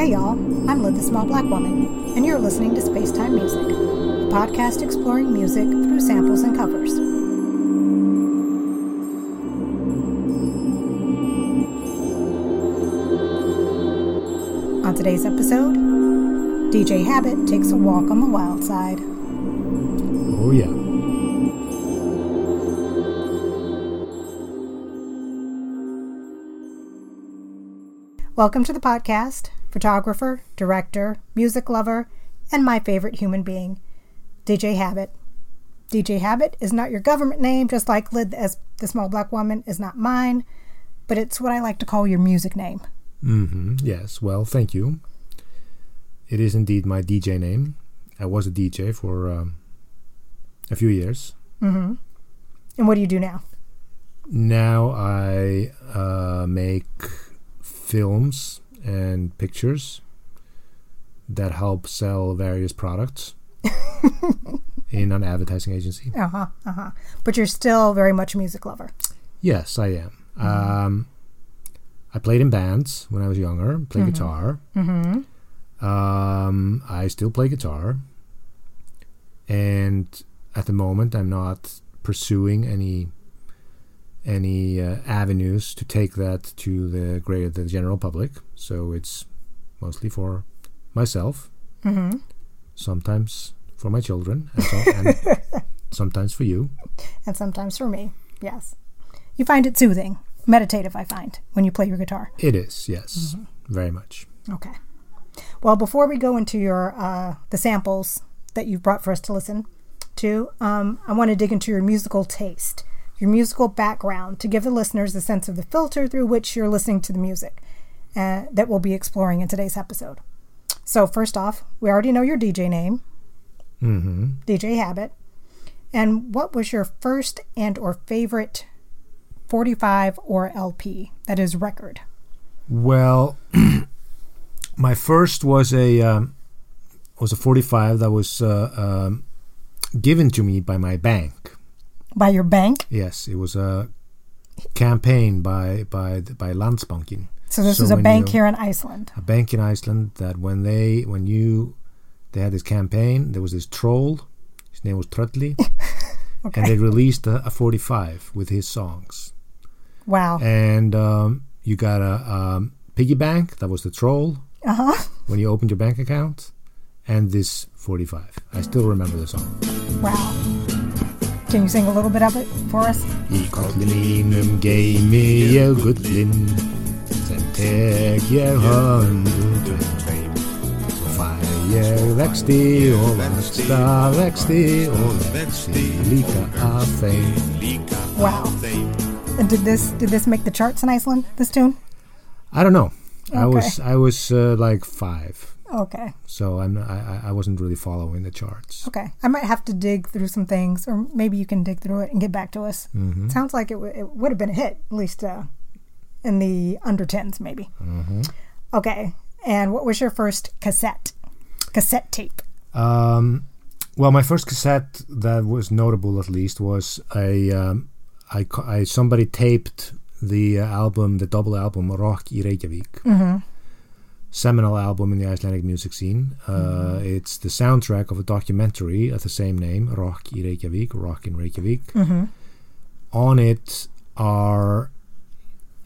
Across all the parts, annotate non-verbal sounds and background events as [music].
Hey y'all, I'm Lid the Small Black Woman, and you're listening to Spacetime Music, a podcast exploring music through samples and covers. On today's episode, DJ Habit takes a walk on the wild side. Oh, yeah. Welcome to the podcast, photographer, director, music lover, and my favorite human being, DJ Habit. DJ Habit is not your government name, just like Lid as the small black woman is not mine, but it's what I like to call your music name. Mm-hmm. Yes. Well, thank you. It is indeed my DJ name. I was a DJ for um, a few years. Mm-hmm. And what do you do now? Now I uh, make films and pictures that help sell various products [laughs] in an advertising agency. Uh huh. Uh huh. But you're still very much a music lover. Yes, I am. Um, I played in bands when I was younger, played guitar. Mm-hmm. Um, I still play guitar, and at the moment, I'm not pursuing any any uh, avenues to take that to the greater the general public. So it's mostly for myself, Mm-hmm. sometimes for my children, and, so, [laughs] and sometimes for you. And sometimes for me, yes. You find it soothing, meditative, I find, when you play your guitar. It is, yes, very much. Okay. Well, before we go into your uh, the samples that you've brought for us to listen to, um, I want to dig into your musical taste, your musical background, to give the listeners a sense of the filter through which you're listening to the music uh, that we'll be exploring in today's episode. So, first off, we already know your DJ name, hmm DJ Habit, and what was your first and or favorite 45 or LP that is record? Well, [clears throat] my first was a um, was a 45 that was uh, um, given to me by my bank. By your bank? Yes, it was a campaign by by by Landsbankinn, So this So is a bank you- here in Iceland. a bank in Iceland. That when they when you they had this campaign, there was this troll. His name was Trulli, [laughs] Okay. and they released a, a 45 with his songs. wow. And um, you got a um, piggy bank. That was the troll. Uh huh. when you opened your bank account and this 45 i still remember the song Wow. Can you sing a little bit of it for us? kollinum geimi ég gullin sem tek ég höndum tveim svo fæ ég vexti og vaxta vexti og vexti líka af þeim Wow. And did this did this make the charts in Iceland? This tune? i don't know i was i was uh, like five Okay. so i'm I, I- i wasn't really following the charts Okay. I might have to dig through some things, or maybe you can dig through it and get back to us. hmm Sounds like it, w- it would have been a hit, at least uh, in the under tens, maybe. hmm Okay. And what was your first cassette? Cassette tape. Um, well, my first cassette that was notable, at least, was a um, I, I somebody taped the uh, album, the double album, Rock i Reykjavik, Mm-hmm. Seminal album in the Icelandic music scene. Uh, It's the soundtrack of a documentary of the same name, Rock i Reykjavik, Rock in Reykjavik. Mm-hmm. On it are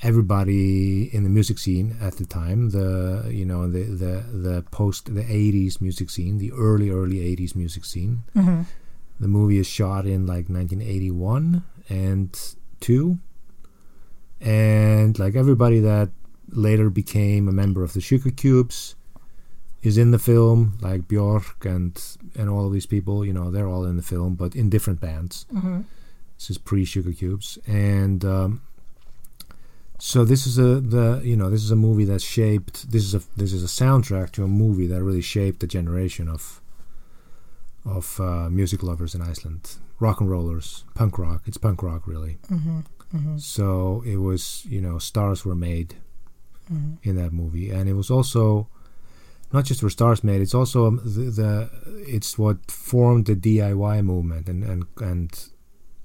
everybody in the music scene at the time the you know the the the post the 80s music scene the early early 80s music scene Mm-hmm. the movie is shot in like 1981 and 2 and like everybody that later became a member of the Sugarcubes is in the film like Björk and and all of these people you know they're all in the film but in different bands Mm-hmm. this is pre Sugarcubes, and um, so this is a the you know this is a movie that shaped this is a this is a soundtrack to a movie that really shaped a generation of of uh, music lovers in Iceland, rock and rollers, punk rock. It's punk rock really. Mm-hmm. Mm-hmm. So it was you know stars were made Mm-hmm. in that movie, and it was also not just were stars made. It's also um, the, the it's what formed the DIY movement and and and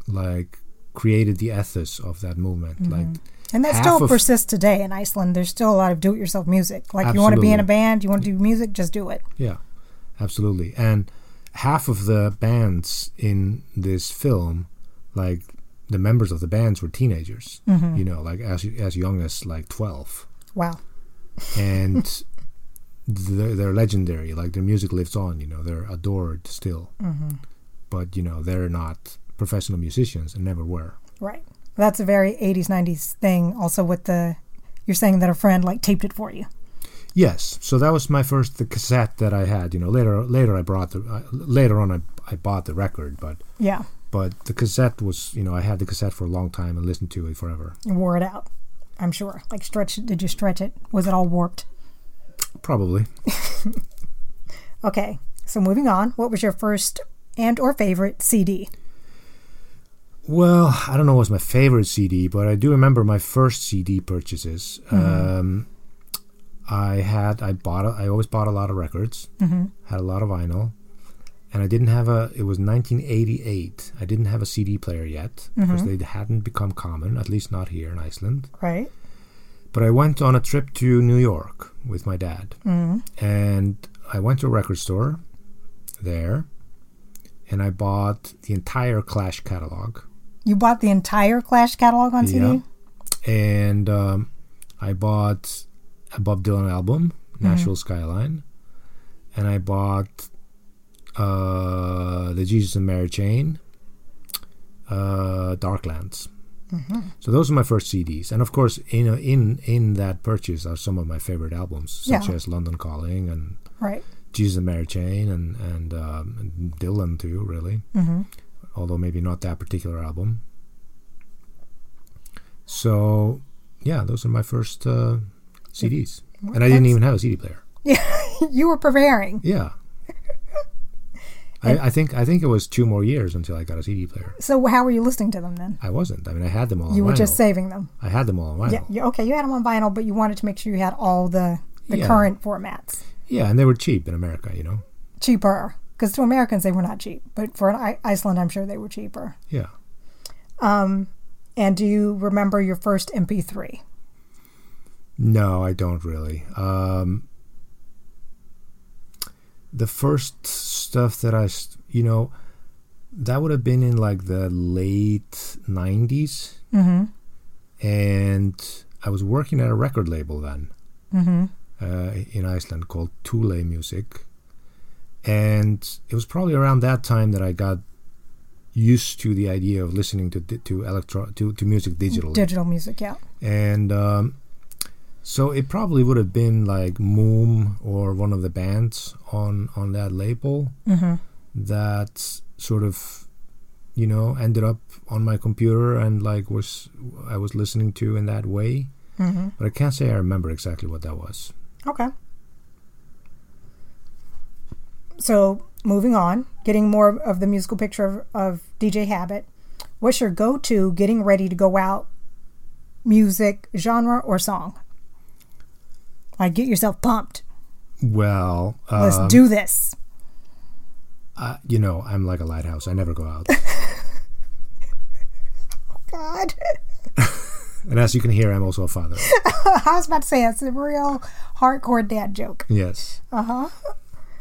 like created the ethos of that movement. Mhm. Like And that still persists today in Iceland. There's still a lot of do-it-yourself music. Like you want to be in a band, you want to do music, just do it. Yeah, absolutely. And half of the bands in this film, like the members of the bands, were teenagers. Mm-hmm. You know, like as as young as like twelve, Wow. and [laughs] they're, they're legendary. Like their music lives on. You know, they're adored still. Mm-hmm. But you know, they're not professional musicians and never were. Right. That's a very 80s, 90s thing. Also, with the you're saying that a friend like taped it for you. Yes, so that was my first the cassette that I had. You know, later later I brought the uh, later on I, I bought the record, but Yeah, but the cassette was you know I had the cassette for a long time and listened to it forever. you wore it out. I'm sure. Like stretch. Did you stretch it? Was it all warped? Probably. [laughs] Okay. So moving on. What was your first and or favorite CD? Well, I don't know what's my favorite CD, but I do remember my first CD purchases. Um, I had I bought a, I always bought a lot of records, Mm-hmm. had a lot of vinyl, and I didn't have a. It was 1988. I didn't have a CD player yet because they hadn't become common, at least not here in Iceland. Right. But I went on a trip to New York with my dad, Mm-hmm. and I went to a record store there, and I bought the entire Clash catalog. You bought the entire Clash catalog on CD. Yeah. and um, I bought a Bob Dylan album, Nashville Skyline, and I bought uh, the Jesus and Mary Chain, uh, Darklands. So those are my first CDs, and of course, in in in that purchase are some of my favorite albums, such Yeah. as London Calling and Right. Jesus and Mary Chain, and and, um, and Dylan too, really Mm-hmm. although maybe not that particular album. So, yeah, those are my first uh, CDs, and I didn't even have a CD player. Yeah, [laughs] you were preparing. Yeah, I, I think I think it was two more years until I got a CD player. So how were you listening to them then? I wasn't. I mean, I had them all. You were vinyl. just saving them. I had them all on vinyl. Yeah, okay, you had them on vinyl, but you wanted to make sure you had all the the Yeah. current formats. Yeah, and they were cheap in America. You know. Cheaper, because to Americans they were not cheap, but for an I- Iceland, I'm sure they were cheaper. Yeah. Um, And do you remember your first MP3? No, I don't really. Um, the first stuff that I, you know, that would have been in like the late 90s. Mm-hmm. And I was working at a record label then Mm-hmm. uh, in Iceland called Thule Music. And it was probably around that time that I got used to the idea of listening to to electro to, to music digitally Digital music, yeah. and um, so it probably would have been like Múm or one of the bands on on that label Mm-hmm. that sort of you know ended up on my computer and like was I was listening to in that way Mm-hmm. but I can't say I remember exactly what that was Okay. So moving on, getting more of the musical picture of, of DJ Habit. What's your go-to getting ready to go out music genre or song? Like get yourself pumped. well Let's um, do this. uh, you know I'm like a lighthouse I never go out [laughs] oh, God. [laughs] and as you can hear I'm also a father [laughs] I was about to say it's a real hardcore dad joke. yes Uh-huh.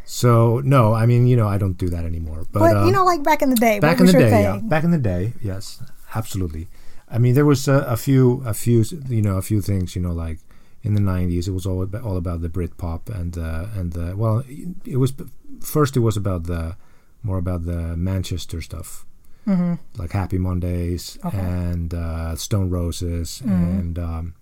so no I mean you know I don't do that anymore but, But, um, you know, like back in the day, back in the day, yeah. Back in the day, yes, absolutely. I mean, there was a, a few, a few, you know, a few things, you know, like in the '90s, it was all about, all about the Brit pop and uh, and the well, it was first it was about the more about the Manchester stuff, hmm like Happy Mondays Okay. and uh, Stone Roses, Mhm. and um,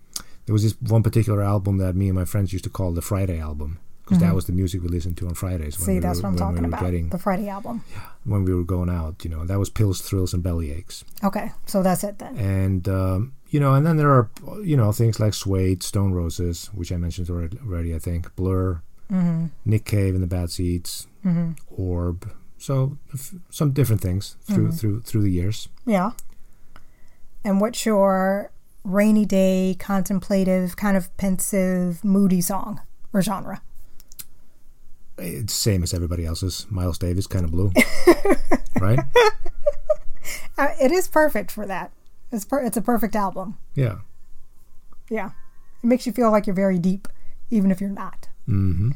there was this one particular album that me and my friends used to call the Friday album because Mhm. that was the music we listened to on Fridays. See, we that's were, what I'm when talking we were about. Getting, The Friday album. Yeah, when we were going out, you know, that was pills, thrills, and belly aches. Okay, so that's it then. And um, you know, and then there are you know things like Suede, Stone Roses, which I mentioned already. I think Blur, Mm-hmm. Nick Cave and the Bad Seeds, Mm-hmm. Orb. So f- some different things through Mhm. through through the years. Yeah. And what's your rainy day, contemplative, kind of pensive, moody song or genre? It's same as everybody else's. Miles Davis, kind of blue, [laughs] right? [laughs] Uh, it is perfect for that. It's per- it's a perfect album. Yeah. Yeah. It makes you feel like you're very deep, even if you're not. hmm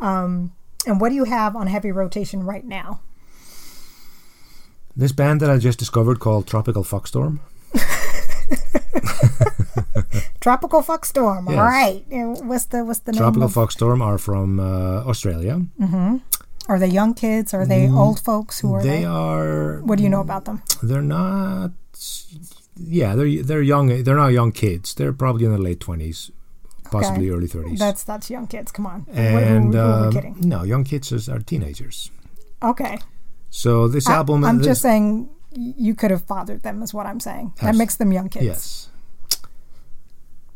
Um, and what do you have on heavy rotation right now? This band that I just discovered called Tropical Fuckstorm. [laughs] Tropical Fuck Storm. Yes. All right. What's the what's the name? Tropical Fuckstorm are from uh, Australia. Are they young kids? Are they old folks? Who are they? Mm, they are. What do you know about them? They're not. Yeah, they're they're young. They're not young kids. They're probably in their late twenties, possibly early thirties. That's that's young kids. Come on. And are we um, kidding? no, young kids is- are teenagers. Okay. So this I, album. I'm this- just saying you could have fathered them, is what I'm saying. That makes them young kids. Yes.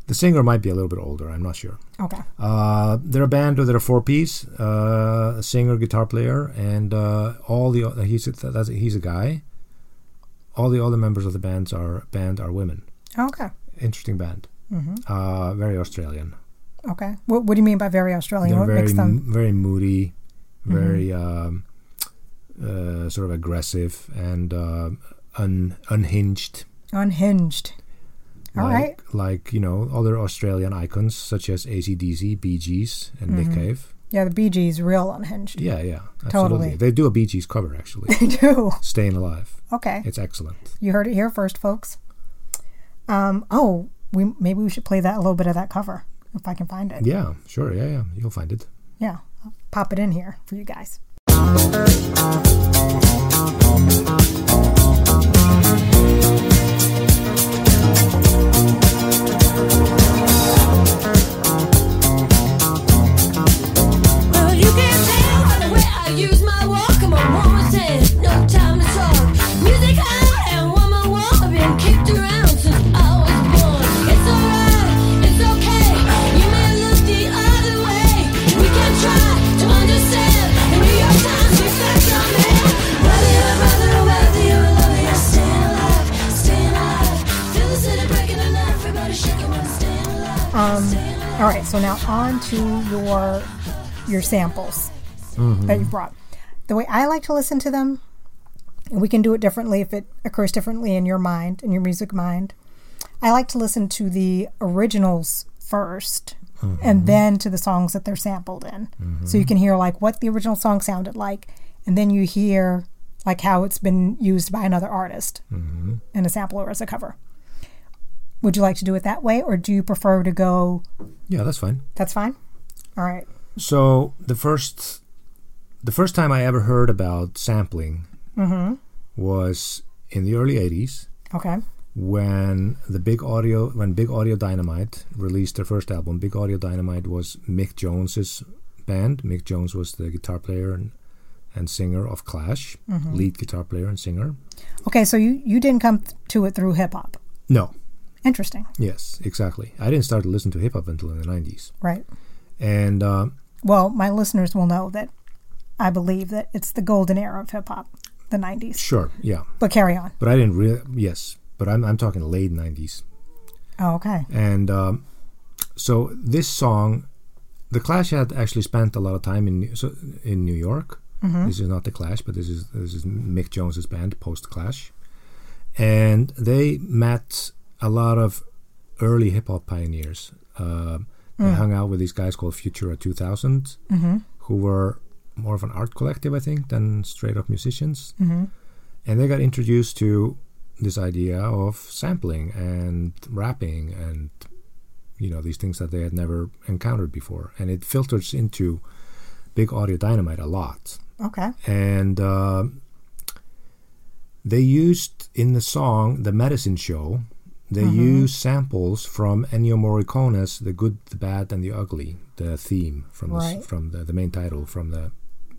The singer might be a little bit older. I'm not sure. Okay. Uh, they're a band. They're a four piece. Uh, a singer, guitar player, and uh, all the he's a, that's, he's a guy. All the other members of the bands are band are women. Okay. Interesting band. Mm-hmm. Uh, very Australian. Okay. What, what do you mean by very Australian? They're What very makes them? Mm-hmm. very moody, very um, uh, sort of aggressive and uh, un, unhinged. Unhinged. All like, right. Like, you know, other Australian icons such as ACDC, Bee Gees, and Mm-hmm. Nick Cave. Yeah, the Bee Gees real unhinged. Yeah, yeah. Absolutely. Totally. They do a Bee Gees cover, actually. [laughs] They do. Staying Alive. Okay. It's excellent. You heard it here first, folks. Um. Oh, we maybe we should play that a little bit of that cover if I can find it. Yeah, sure. Yeah, yeah. You'll find it. Yeah. I'll pop it in here for you guys. Um, all right, so now on to your your samples mm-hmm. that you brought. The way I like to listen to them, and we can do it differently if it occurs differently in your mind, in your music mind. I like to listen to the originals 1st and mm-hmm. then to the songs that they're sampled in. So you mm-hmm. can hear like what the original song sounded like, and then you hear like how it's been used by another artist mm-hmm. in a sample or as a cover. Would you like to do it that way, or do you prefer to go Yeah, that's fine. that's fine. All right. So the first, the first time I ever heard about sampling was in the early '80s Okay. when the Big Audio, when Big Audio Dynamite released their first album. Big Audio Dynamite was Mick Jones's band. Mick Jones was the guitar player and, and singer of Clash, lead guitar player and singer. Okay. So you you didn't come th- to it through hip hop. No, Interesting. yes, exactly. I didn't start to listen to hip hop until in the '90s, Right. and uh, Well, my listeners will know that I believe that it's the golden era of hip hop, the '90s. sure, yeah. But carry on. But I didn't really. Yes, but I'm I'm talking late '90s. Oh, okay. And um, so this song, the Clash had actually spent a lot of time in New- so in New York. This is not the Clash, but this is this is Mick Jones's band post Clash, and they met a lot of early hip hop pioneers. Uh, They hung out with these guys called Futura 2000, who were more of an art collective, I think, than straight up musicians. And they got introduced to this idea of sampling and rapping and you know these things that they had never encountered before. And it filters into big audio dynamite a lot. Okay. and uh, they used in the song the medicine show they use samples from Ennio Morricone's "The Good, the Bad, and the Ugly," the theme from the, from the, the main title from the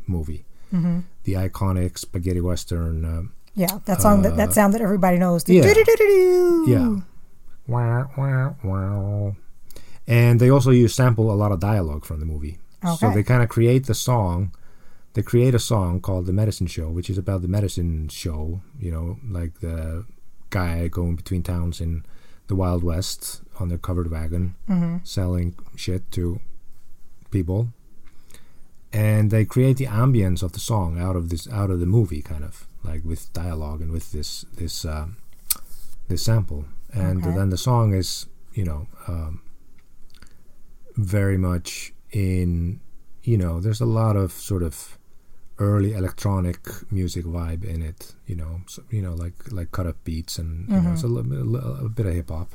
movie, mm-hmm. the iconic spaghetti western. Uh, Yeah, that song that that uh, sound that everybody knows. The yeah. Yeah. Wow, wow, wow. And they also use sample a lot of dialogue from the movie. Okay. So they kind of create the song. They create a song called "The Medicine Show," which is about the medicine show. You know, like the guy going between towns in the Wild West on their covered wagon, mm-hmm. selling shit to people. And they create the ambience of the song out of this, out of the movie, kind of like with dialogue and with this, this. Um, this sample and Okay. then the song is you know, um, very much in, you know, there's a lot of sort of early electronic music vibe in it. You know, so, you know, like like cut up beats and you know, it's a, little bit- a, little- a bit of hip hop.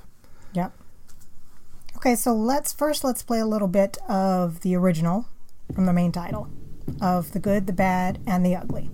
Yep. Okay, so let's first let's play a little bit of the original from the main title of the good, the bad, and the ugly.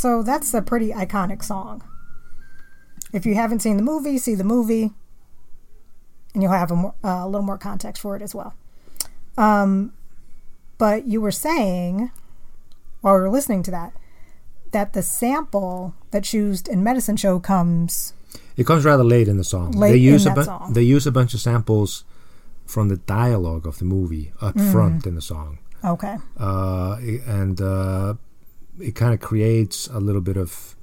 So that's a pretty iconic song. If you haven't seen the movie, see the movie, and you'll have a, more, uh, a little more context for it as well. Um, but you were saying, while we were listening to that, that the sample that's used in Medicine Show comes. It comes rather late in the song. Late they use in a that bu- song. they use a bunch of samples from the dialogue of the movie up Mm. front in the song, Okay. uh, and uh, it kind of creates a little bit of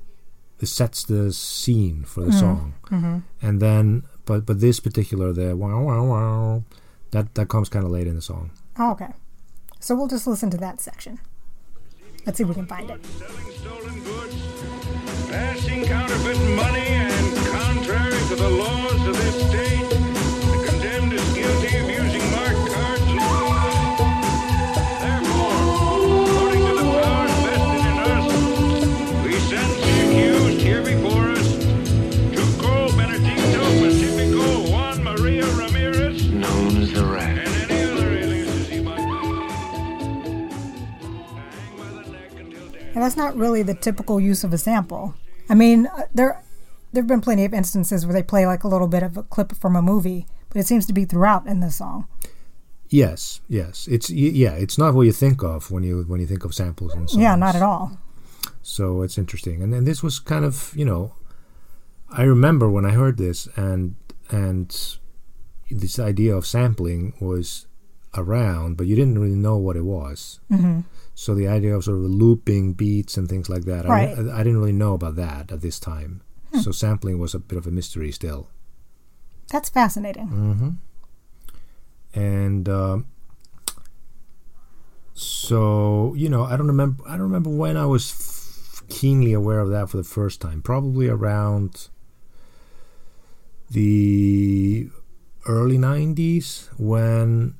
it sets the scene for the song, Mm-hmm. and then but but this particular the wow wow wow that that comes kind of late in the song. Oh, okay. So we'll just listen to that section. Let's see if we can find it. Selling stolen goods, passing counterfeit money, and contrary to the laws of this state, that's not really the typical use of a sample. I mean, uh, there there have been plenty of instances where they play like a little bit of a clip from a movie, but it seems to be throughout in this song. Yes, yes, it's yeah, it's not what you think of when you when you think of samples and songs. Yeah, not at all. So it's interesting, and then this was kind of you know, I remember when I heard this, and and this idea of sampling was around, but you didn't really know what it was. Mm-hmm. So the idea of sort of looping beats and things like that, Right. I, I didn't really know about that at this time. So sampling was a bit of a mystery still. That's fascinating. and um, so you know i don't remember i don't remember when i was f- keenly aware of that for the first time probably around the early 90s when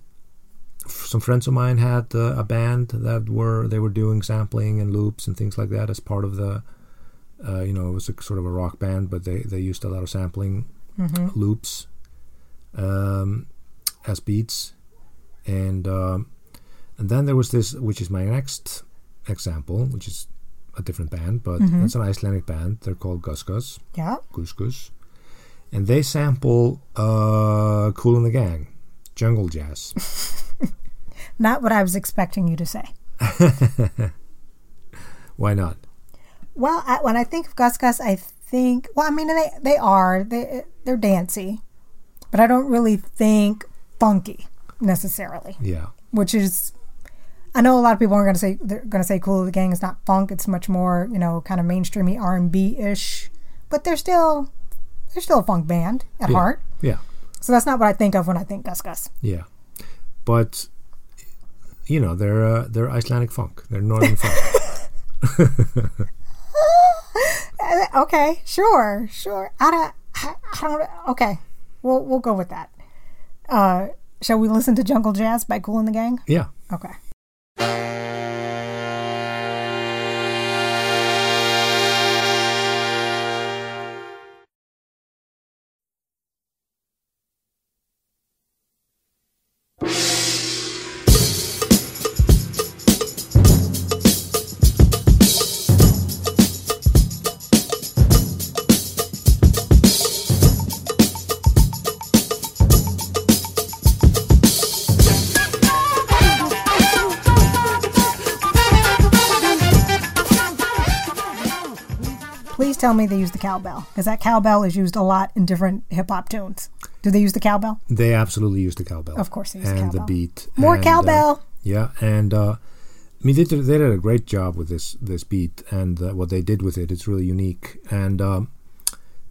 some friends of mine had uh, a band that were they were doing sampling and loops and things like that as part of the uh, you know it was a sort of a rock band but they they used a lot of sampling loops um, as beats, and um, and then there was this, which is my next example, which is a different band, but it's an Icelandic band. They're called Guskus Gus, Yeah. Gus Gus, and they sample uh, Kool in the Gang, jungle jazz. [laughs] Not what I was expecting you to say. [laughs] Why not? Well, I, when I think of Gus Gus, I think well, I mean they they are they they're dancey, but I don't really think funky necessarily. Yeah, Which is, I know a lot of people are going to say they're going to say Kool the Gang is not funk. It's much more you know kind of mainstreamy R and B ish, but they're still they're still a funk band at Yeah. heart. yeah, So that's not what I think of when I think Gus Gus. yeah, but you know they're uh, they're Icelandic funk. They're northern funk. [laughs] [laughs] Okay, sure, sure. I don't, I, I don't. Okay, we'll we'll go with that. Uh, shall we listen to Jungle Jazz by Kool and the Gang? Yeah. Okay. Tell me they use the cowbell because that cowbell is used a lot in different hip hop tunes. Do they use the cowbell? They absolutely use the cowbell. Of course they use and cowbell. the beat. More and, uh, cowbell. yeah, and uh, I mean they did, they did a great job with this this beat and uh, what they did with it. It's really unique, and um,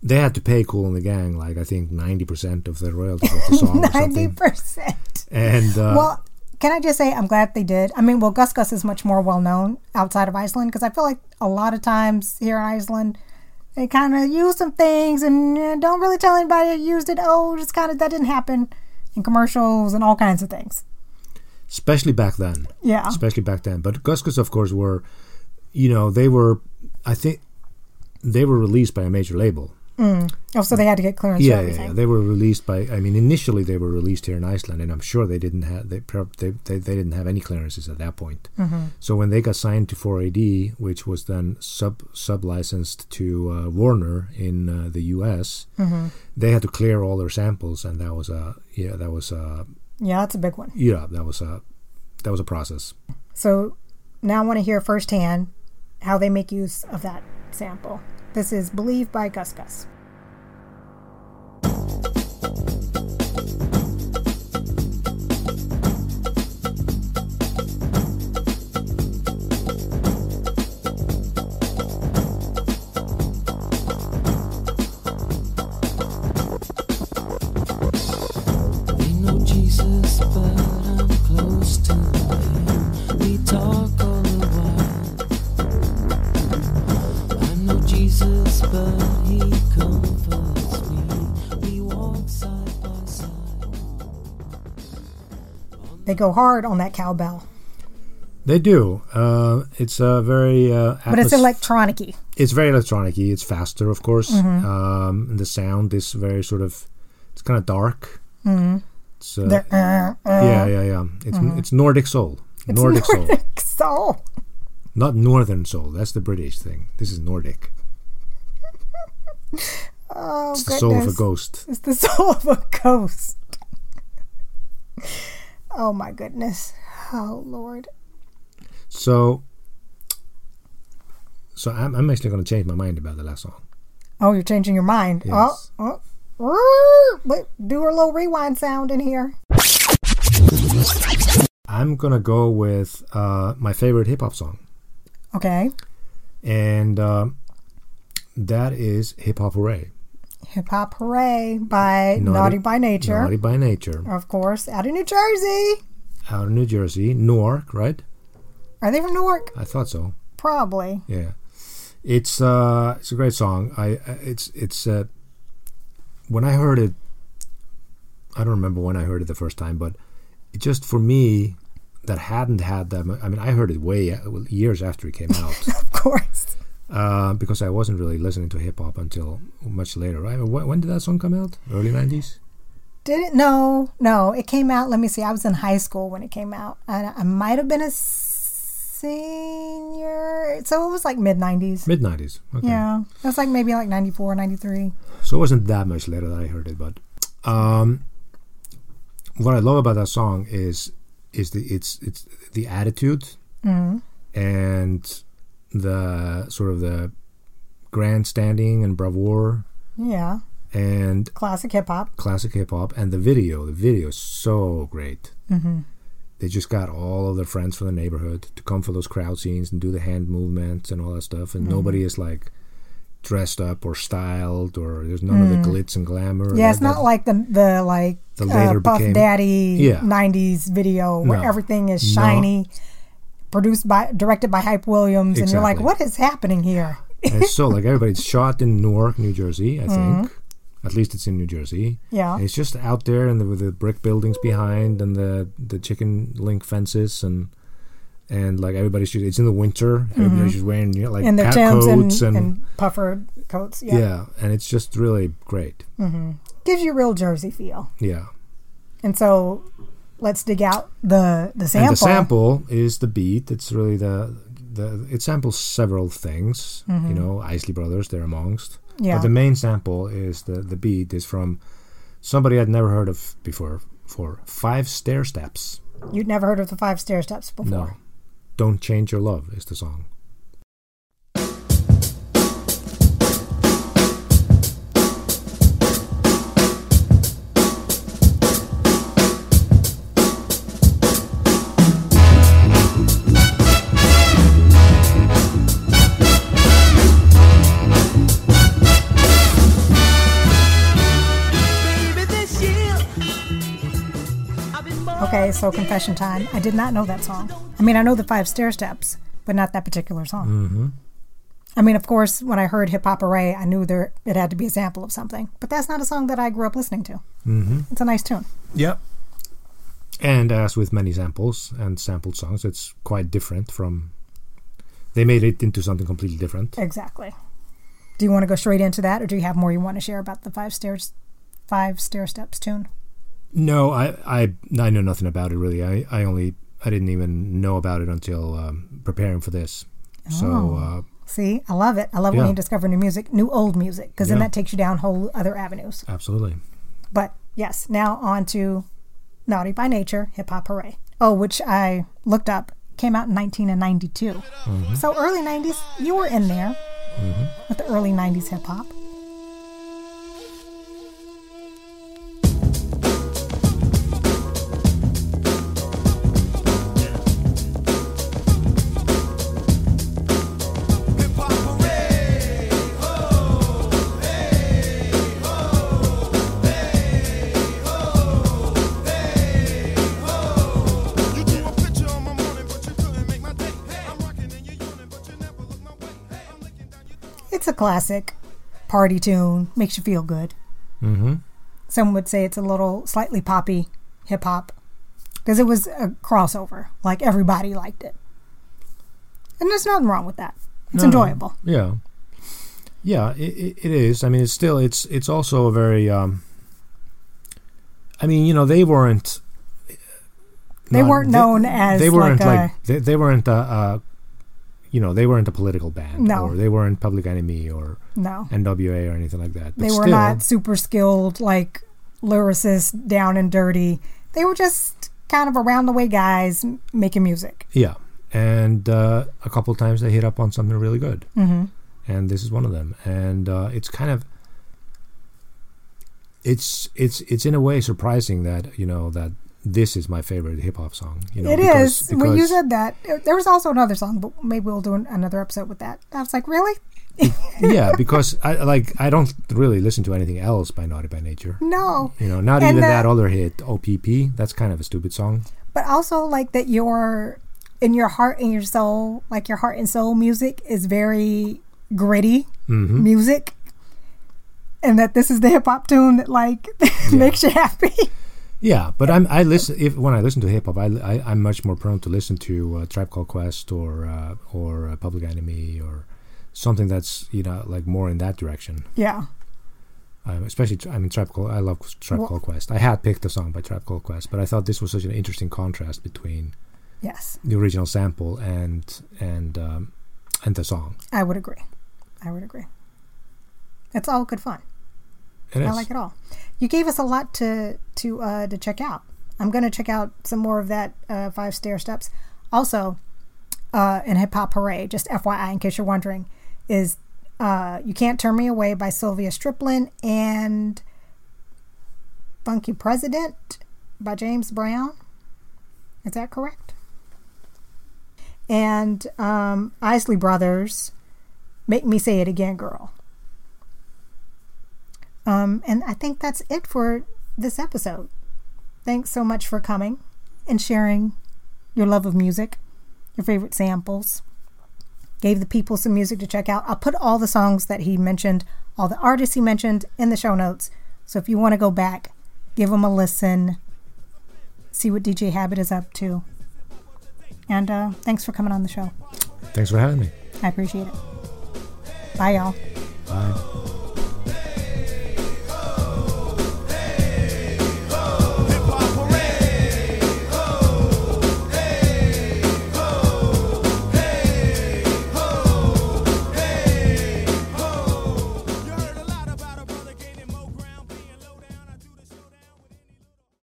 they had to pay Kool and the Gang like I think ninety percent of the royalties of the song Ninety percent. And uh, Well, can I just say I'm glad they did. I mean, well, Gus Gus is much more well known outside of Iceland because I feel like a lot of times here in Iceland they kind of use some things and uh, don't really tell anybody they used it. Oh, just kind of that didn't happen in commercials and all kinds of things. especially back then. Yeah. especially back then. But Gus Gus, of course, were, you know, they were, I think, they were released by a major label. Oh, so they had to get clearance for Yeah, yeah, yeah. They were released by. I mean, initially they were released here in Iceland, and I'm sure they didn't have they they they, they didn't have any clearances at that point. Mm-hmm. So when they got signed to 4AD, which was then sub sub licensed to uh, Warner in uh, the U.S., Mm-hmm. they had to clear all their samples, and that was a yeah that was a yeah, that's a big one. yeah that was a that was a process. So now I want to hear firsthand how they make use of that sample. This is Believe by Gus Gus. They go hard on that cowbell, They do. Uh, it's a very uh, but it's atmos- electronic-y. it's very electronic It's faster, of course. Mm-hmm. Um, and the sound is very sort of, it's kind of dark. Mm-hmm. It's, uh, uh, uh, yeah, yeah, yeah. It's it's Nordic soul. it's Nordic soul, Nordic soul. not Northern soul. That's the British thing. This is Nordic. Oh, It's the soul of a ghost. It's the [laughs] soul of a ghost. Oh my goodness. Oh Lord. So, so I'm, I'm actually going to change my mind about the last song. Oh, you're changing your mind. Yes. Oh, oh. Wait, do a little rewind sound in here. I'm gonna go with uh, my favorite hip hop song, Okay. and uh, that is "Hip Hop Hooray." Hip Hop Hooray by Naughty, by Nature. Naughty by Nature, Of course, out of New Jersey. out of New Jersey, Newark, right? Are they from Newark? I thought so. Probably. Yeah, it's uh, it's a great song. I it's it's uh, when I heard it, I don't remember when I heard it the first time, but it just for me that hadn't had that. I mean, I heard it way uh, years after it came [laughs] out. Of course. Uh, because I wasn't really listening to hip hop until much later. Right? When, when did that song come out? Early nineties. Did it? No, no. It came out. Let me see. I was in high school when it came out. I, I might have been a senior. So it was like mid 90s. Mid nineties. Okay. Yeah. It was like maybe like 94, 93. So it wasn't that much later that I heard it, but um, what I love about that song is is the it's it's the attitude and the sort of the grandstanding and bravura Yeah. and Classic hip hop. classic hip hop and the video. The video is so great. Mm-hmm. They just got all of their friends from the neighborhood to come for those crowd scenes and do the hand movements and all that stuff. And nobody is like dressed up or styled or there's none of the glitz and glamour. Yeah, it's not that- like the the like The uh, later Puff became- Daddy Yeah. '90s video where No. everything is No. Produced by directed by Hype Williams, and you're like, what is happening here? and so [laughs] like everybody's shot in Newark, New Jersey, I mm-hmm. think. At least it's in New Jersey. Yeah. And it's just out there and the, with the brick buildings behind and the the chicken link fences and and like everybody's just it's in the winter. Everybody's mm-hmm. just wearing you know, like And their coats and, and, and puffer coats. Yeah. yeah, and it's just really great. Mm-hmm. gives you real Jersey feel. Yeah. And so, let's dig out the the sample. And the sample is the beat. It's really the the it samples several things. You mm-hmm. know, Isley Brothers, they're amongst. Yeah. But the main sample is the the beat is from somebody I'd never heard of before. For Five Stairsteps. You'd never heard of the Five Stairsteps before. No, don't change your love is the song. So Confession Time. I did not know that song. I mean, I know the Five Stairsteps, but not that particular song. Mm-hmm. I mean, of course, when I heard Hip Hop Hooray, I knew there it had to be a sample of something, but that's not a song that I grew up listening to. Mm-hmm. It's a nice tune. Yep. And as with many samples and sampled songs, it's quite different from. They made it into something completely different. Exactly. Do you want to go straight into that, or do you have more you want to share about the five stairs, Five Stairsteps tune? No, I, I, I know nothing about it really. I, I only, I didn't even know about it until um, preparing for this. So, Oh. uh, See, I love it. I love when Yeah. you discover new music, new old music, because then that takes you down whole other avenues. absolutely. But yes, now on to Naughty by Nature, Hip Hop Hooray. Oh, which I looked up, came out in 1992. So early 90s, you were in there with the early 90s hip hop. Classic party tune, makes you feel good. Mm-hmm. Some would say it's a little slightly poppy hip hop because it was a crossover. Like everybody liked it. And there's nothing wrong with that. It's No. enjoyable. Yeah, yeah, it, it, is. I mean, it's still it's it's also a very. Um, I mean, you know, they weren't. They not- weren't known as They weren't like, like, a- they, they weren't a, uh you know they weren't a political band No. or they weren't Public Enemy or No. NWA or anything like that. But They were still, not super skilled, like lyricists, down and dirty. They were just kind of around the way guys making music. Yeah, and uh, a couple of times they hit up on something really good, hmm and this is one of them. And uh, it's kind of it's it's it's in a way surprising that you know that this is my favorite hip hop song. You know, It because- is. When you said that, there was also another song, but maybe we'll do an- another episode with that. I was like, really? yeah, [laughs] because I like I don't really listen to anything else by Naughty by Nature. No. You know, not And even the- that other hit, OPP. That's kind of a stupid song. But also, like, that your, in your heart and your soul, like, your heart and soul music is very gritty hmm music. And that this is the hip hop tune that, like, [laughs] makes you happy. Yeah, but I'm I listen if when I listen to hip hop, I, I I'm much more prone to listen to uh, Tribe Called Quest or uh, or uh, Public Enemy or something that's you know like more in that direction. yeah. Um, especially, I mean, Tribe Called. I love Tribe Well- Called Quest. I had picked a song by Tribe Called Quest, but I thought this was such an interesting contrast between Yes. the original sample and and um, and the song. I would agree. I would agree. It's all good fun. It is. I like it all. You gave us a lot to to uh, to check out. I'm going to check out some more of that uh, Five Stairsteps. Also, uh, in Hip Hop Hooray, just FYI, in case you're wondering, is uh, "You Can't Turn Me Away" by Sylvia Striplin and "Funky President" by James Brown. Is that correct? And um, Isley Brothers, "Make Me Say It Again, Girl." Um, and I think that's it for this episode. Thanks so much for coming and sharing your love of music, your favorite samples. Gave the people some music to check out. I'll put all the songs that he mentioned, all the artists he mentioned in the show notes. So if you want to go back, give them a listen, see what DJ Habit is up to. And uh, thanks for coming on the show. Thanks for having me. I appreciate it. Bye, y'all. Bye.